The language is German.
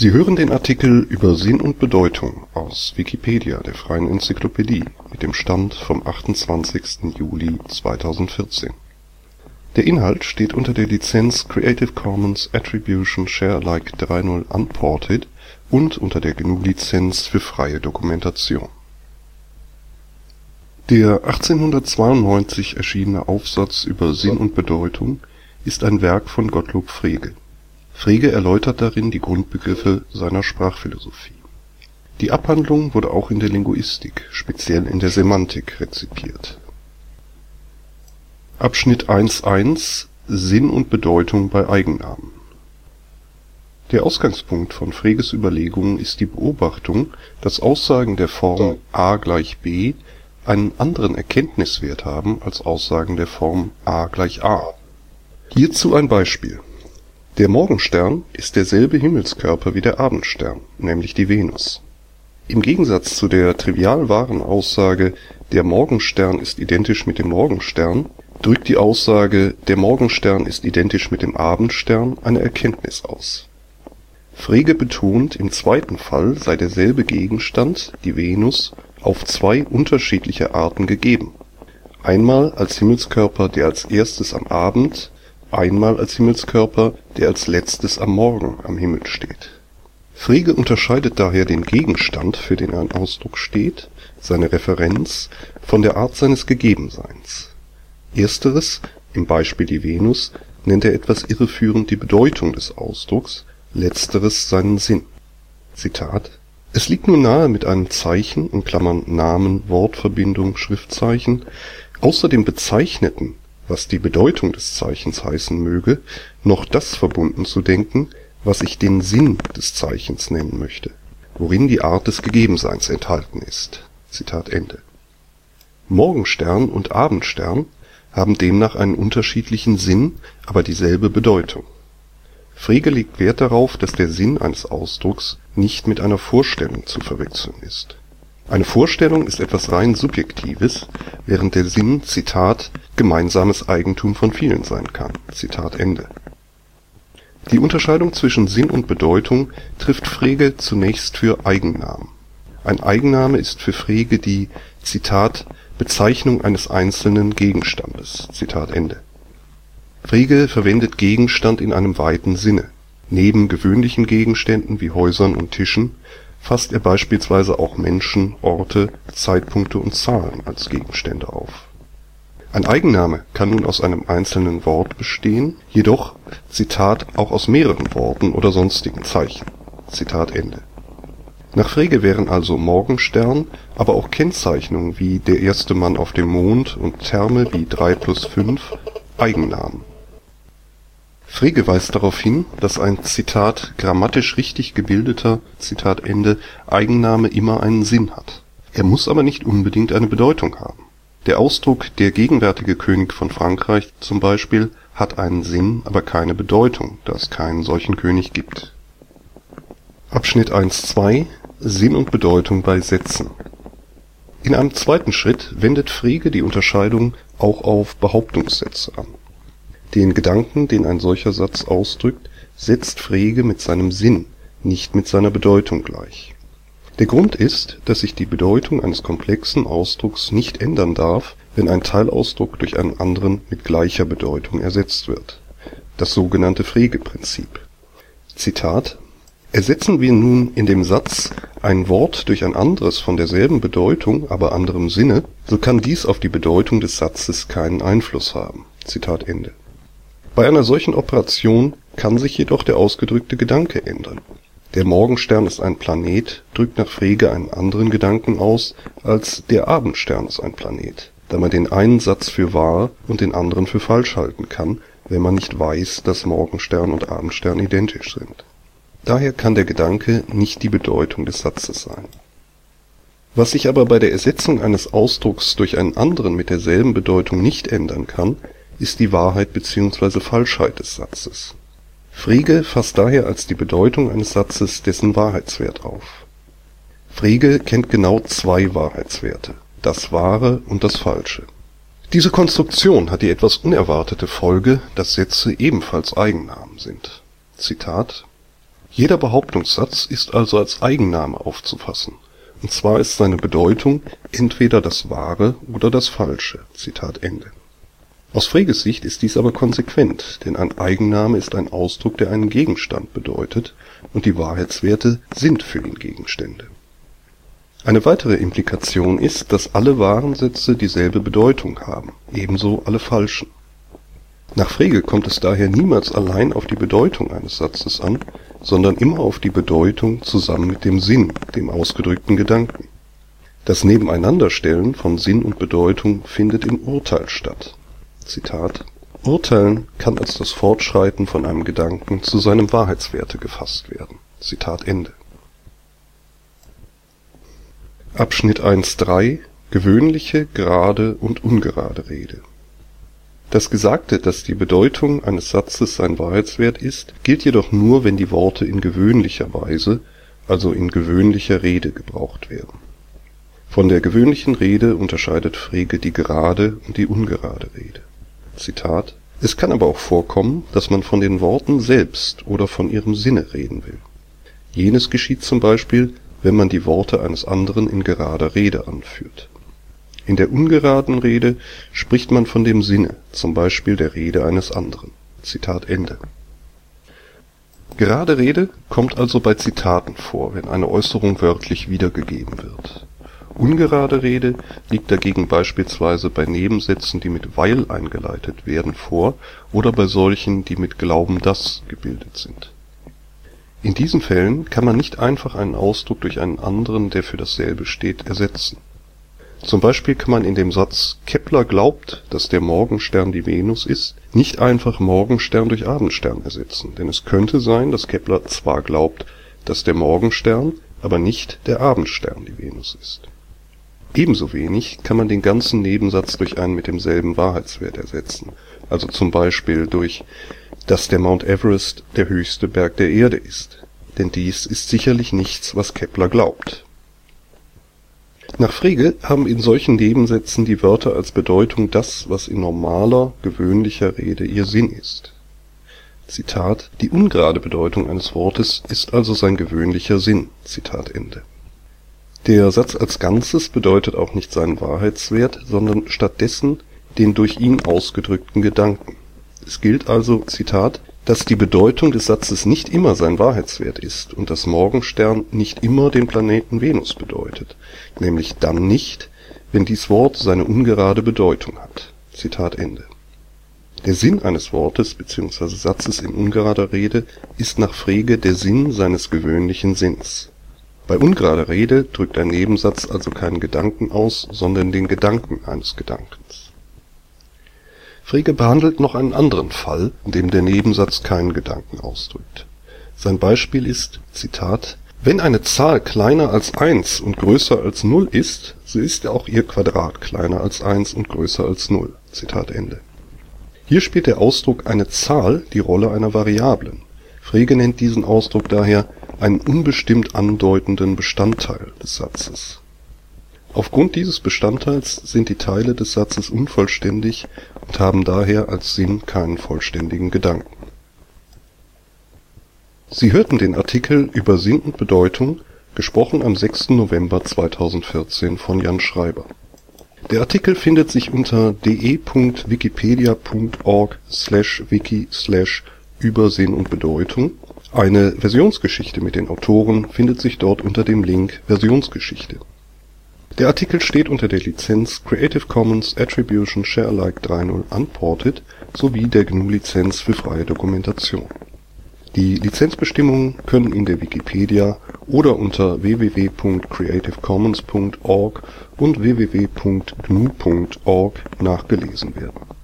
Sie hören den Artikel Über Sinn und Bedeutung, aus Wikipedia, der freien Enzyklopädie. Mit dem Stand vom Der Inhalt steht unter der Lizenz Creative Commons Attribution Share Alike 3 Punkt 0 Unported und unter der GNU Lizenz für freie Dokumentation. Der 1892 erschienene Aufsatz Über Sinn und Bedeutung ist ein Werk von Gottlob Frege Frege erläutert darin die Grundbegriffe seiner Sprachphilosophie. Die Abhandlung wurde auch in der Linguistik, speziell in der Semantik, rezipiert. Abschnitt 1.1 Sinn und Bedeutung bei Eigennamen Der Ausgangspunkt von Freges Überlegungen ist die Beobachtung, dass Aussagen der Form a = b einen anderen Erkenntniswert haben als Aussagen der Form a = a. Hierzu ein Beispiel der Morgenstern ist derselbe Himmelskörper wie der Abendstern, nämlich die Venus. Im Gegensatz zu der trivial wahren Aussage „ Der Morgenstern ist identisch mit dem Morgenstern “drückt die Aussage „ Der Morgenstern ist identisch mit dem Abendstern “eine Erkenntnis aus. Frege betont, im zweiten Fall sei derselbe Gegenstand, die Venus, auf zwei unterschiedliche Arten gegeben: einmal als Himmelskörper, der als erstes am Abend einmal als Himmelskörper, der als letztes am Morgen am Himmel steht. Frege unterscheidet daher den Gegenstand, für den ein Ausdruck steht, seine Referenz, von der Art seines Gegebenseins. Ersteres, im Beispiel die Venus, nennt er etwas irreführend die Bedeutung des Ausdrucks, letzteres seinen Sinn. „ Es liegt nun nahe mit einem Zeichen (Namen, Wortverbindung, Schriftzeichen) außer dem Bezeichneten was die Bedeutung des Zeichens heißen möge, noch das verbunden zu denken, was ich den Sinn des Zeichens nennen möchte, worin die Art des Gegebenseins enthalten ist. “Morgenstern und Abendstern haben demnach einen unterschiedlichen Sinn, aber dieselbe Bedeutung. Frege legt Wert darauf, dass der Sinn eines Ausdrucks nicht mit einer Vorstellung zu verwechseln ist eine Vorstellung ist etwas rein Subjektives, während der Sinn „ gemeinsames Eigentum von vielen sein kann “Die Unterscheidung zwischen Sinn und Bedeutung trifft Frege zunächst für Eigennamen. Ein Eigenname ist für Frege die „ Bezeichnung eines einzelnen Gegenstandes “. Frege verwendet Gegenstand in einem weiten Sinne. Neben gewöhnlichen Gegenständen wie Häusern und Tischen fasst er beispielsweise auch Menschen, Orte, Zeitpunkte und Zahlen als Gegenstände auf. Ein Eigenname kann nun aus einem einzelnen Wort bestehen, jedoch „ auch aus mehreren Worten oder sonstigen Zeichen “. Nach Frege wären also Morgenstern, aber auch Kennzeichnungen wie „ der erste Mann auf dem Mond “und Terme wie „ 3+5 “Eigennamen Frege weist darauf hin, dass ein „ grammatisch richtig gebildeter “Eigenname immer einen Sinn hat. Er muss aber nicht unbedingt eine Bedeutung haben. Der Ausdruck „ der gegenwärtige König von Frankreich “zum Beispiel hat einen Sinn, aber keine Bedeutung, da es keinen solchen König gibt. Abschnitt 1.2 Sinn und Bedeutung bei Sätzen In einem zweiten Schritt wendet Frege die Unterscheidung auch auf Behauptungssätze an den Gedanken, den ein solcher Satz ausdrückt, setzt Frege mit seinem Sinn, nicht mit seiner Bedeutung gleich. Der Grund ist, dass sich die Bedeutung eines komplexen Ausdrucks nicht ändern darf, wenn ein Teilausdruck durch einen anderen mit gleicher Bedeutung ersetzt wird (das sogenannte Frege-Prinzip). „ Ersetzen wir nun in dem Satz ein Wort durch ein anderes von derselben Bedeutung, aber anderem Sinne, so kann dies auf die Bedeutung des Satzes keinen Einfluss haben bei einer solchen Operation kann sich jedoch der ausgedrückte Gedanke ändern. Der Morgenstern ist ein Planet drückt nach Frege einen anderen Gedanken aus als der Abendstern ist ein Planet, da man den einen Satz für wahr und den anderen für falsch halten kann, wenn man nicht weiß, dass Morgenstern und Abendstern identisch sind. Daher kann der Gedanke nicht die Bedeutung des Satzes sein. Was sich aber bei der Ersetzung eines Ausdrucks durch einen anderen mit derselben Bedeutung nicht ändern kann ist die Wahrheit bzw. Falschheit des Satzes. Frege fasst daher als die Bedeutung eines Satzes dessen Wahrheitswert auf. Frege kennt genau zwei Wahrheitswerte: das Wahre und das Falsche. Diese Konstruktion hat die etwas unerwartete Folge, dass Sätze ebenfalls Eigennamen sind: „ Jeder Behauptungssatz ist also als Eigenname aufzufassen, und zwar ist seine Bedeutung entweder das Wahre oder das Falsche. “Aus Freges Sicht ist dies aber konsequent, denn ein Eigenname ist ein Ausdruck, der einen Gegenstand bedeutet, und die Wahrheitswerte sind für ihn Gegenstände. Eine weitere Implikation ist, dass alle wahren Sätze dieselbe Bedeutung haben, ebenso alle falschen. Nach Frege kommt es daher niemals allein auf die Bedeutung eines Satzes an, sondern immer auf die Bedeutung zusammen mit dem Sinn, dem ausgedrückten Gedanken. Das Nebeneinanderstellen von Sinn und Bedeutung findet im Urteil statt. Zitat Urteilen kann als das Fortschreiten von einem Gedanken zu seinem Wahrheitswerte gefasst werden. Zitat Ende. Abschnitt 1.3 Gewöhnliche, gerade und ungerade Rede das Gesagte, dass die Bedeutung eines Satzes sein Wahrheitswert ist, gilt jedoch nur, wenn die Worte in gewöhnlicher Weise, also in gewöhnlicher Rede gebraucht werden. Von der gewöhnlichen Rede unterscheidet Frege die gerade und die ungerade Rede. Zitat Es kann aber auch vorkommen, dass man von den Worten selbst oder von ihrem Sinne reden will. Jenes geschieht zum Beispiel, wenn man die Worte eines anderen in gerader Rede anführt in der ungeraden Rede spricht man von dem Sinne, zum Beispiel der Rede eines anderen. Zitat Ende. Gerade Rede kommt also bei Zitaten vor, wenn eine Äußerung wörtlich wiedergegeben wird. Ungerade Rede liegt dagegen beispielsweise bei Nebensätzen, die mit weil eingeleitet werden, vor oder bei solchen, die mit glauben dass gebildet sind. In diesen Fällen kann man nicht einfach einen Ausdruck durch einen anderen, der für dasselbe steht, ersetzen zum Beispiel kann man in dem Satz „ Kepler glaubt, dass der Morgenstern die Venus ist “nicht einfach Morgenstern durch Abendstern ersetzen, denn es könnte sein, dass Kepler zwar glaubt, dass der Morgenstern, aber nicht der Abendstern die Venus ist. Ebenso wenig kann man den ganzen Nebensatz durch einen mit demselben Wahrheitswert ersetzen, also zum Beispiel durch „ dass der Mount Everest der höchste Berg der Erde ist “, denn dies ist sicherlich nichts, was Kepler glaubt nach Frege haben in solchen Nebensätzen die Wörter als Bedeutung das, was in normaler, gewöhnlicher Rede ihr Sinn ist. Zitat „ Die ungerade Bedeutung eines Wortes ist also sein gewöhnlicher Sinn. Zitat Ende. “Der Satz als Ganzes bedeutet auch nicht seinen Wahrheitswert, sondern stattdessen den durch ihn ausgedrückten Gedanken. Es gilt also Zitat dass die Bedeutung des Satzes nicht immer sein Wahrheitswert ist und dass Morgenstern nicht immer den Planeten Venus bedeutet, nämlich dann nicht, wenn dies Wort seine ungerade Bedeutung hat. Zitat Ende. Der Sinn eines Wortes bzw. Satzes in ungerader Rede ist nach Frege der Sinn seines gewöhnlichen Sinns. Bei ungerader Rede drückt ein Nebensatz also keinen Gedanken aus, sondern den Gedanken eines Gedankens Frege behandelt noch einen anderen Fall, in dem der Nebensatz keinen Gedanken ausdrückt. Sein Beispiel ist Zitat Wenn eine Zahl kleiner als 1 und größer als 0 ist, so ist auch ihr Quadrat kleiner als 1 und größer als 0. Zitat Ende. Hier spielt der Ausdruck eine Zahl die Rolle einer Variablen. Frege nennt diesen Ausdruck daher einen unbestimmt andeutenden Bestandteil des Satzes Aufgrund dieses Bestandteils sind die Teile des Satzes unvollständig und haben daher als Sinn keinen vollständigen Gedanken. Sie hörten den Artikel Über Sinn und Bedeutung, gesprochen am 6. November 2014 von Jan Schreiber. Der Artikel findet sich unter de.wikipedia.org/wiki/ über Sinn und Bedeutung. Eine Versionsgeschichte mit den Autoren findet sich dort unter dem Link Versionsgeschichte der Artikel steht unter der Lizenz Creative Commons Attribution Share Alike 3 Punkt 0 Unported sowie der GNU-Lizenz für freie Dokumentation. Die Lizenzbestimmungen können in der Wikipedia oder unter www.creativecommons.org und www.gnu.org nachgelesen werden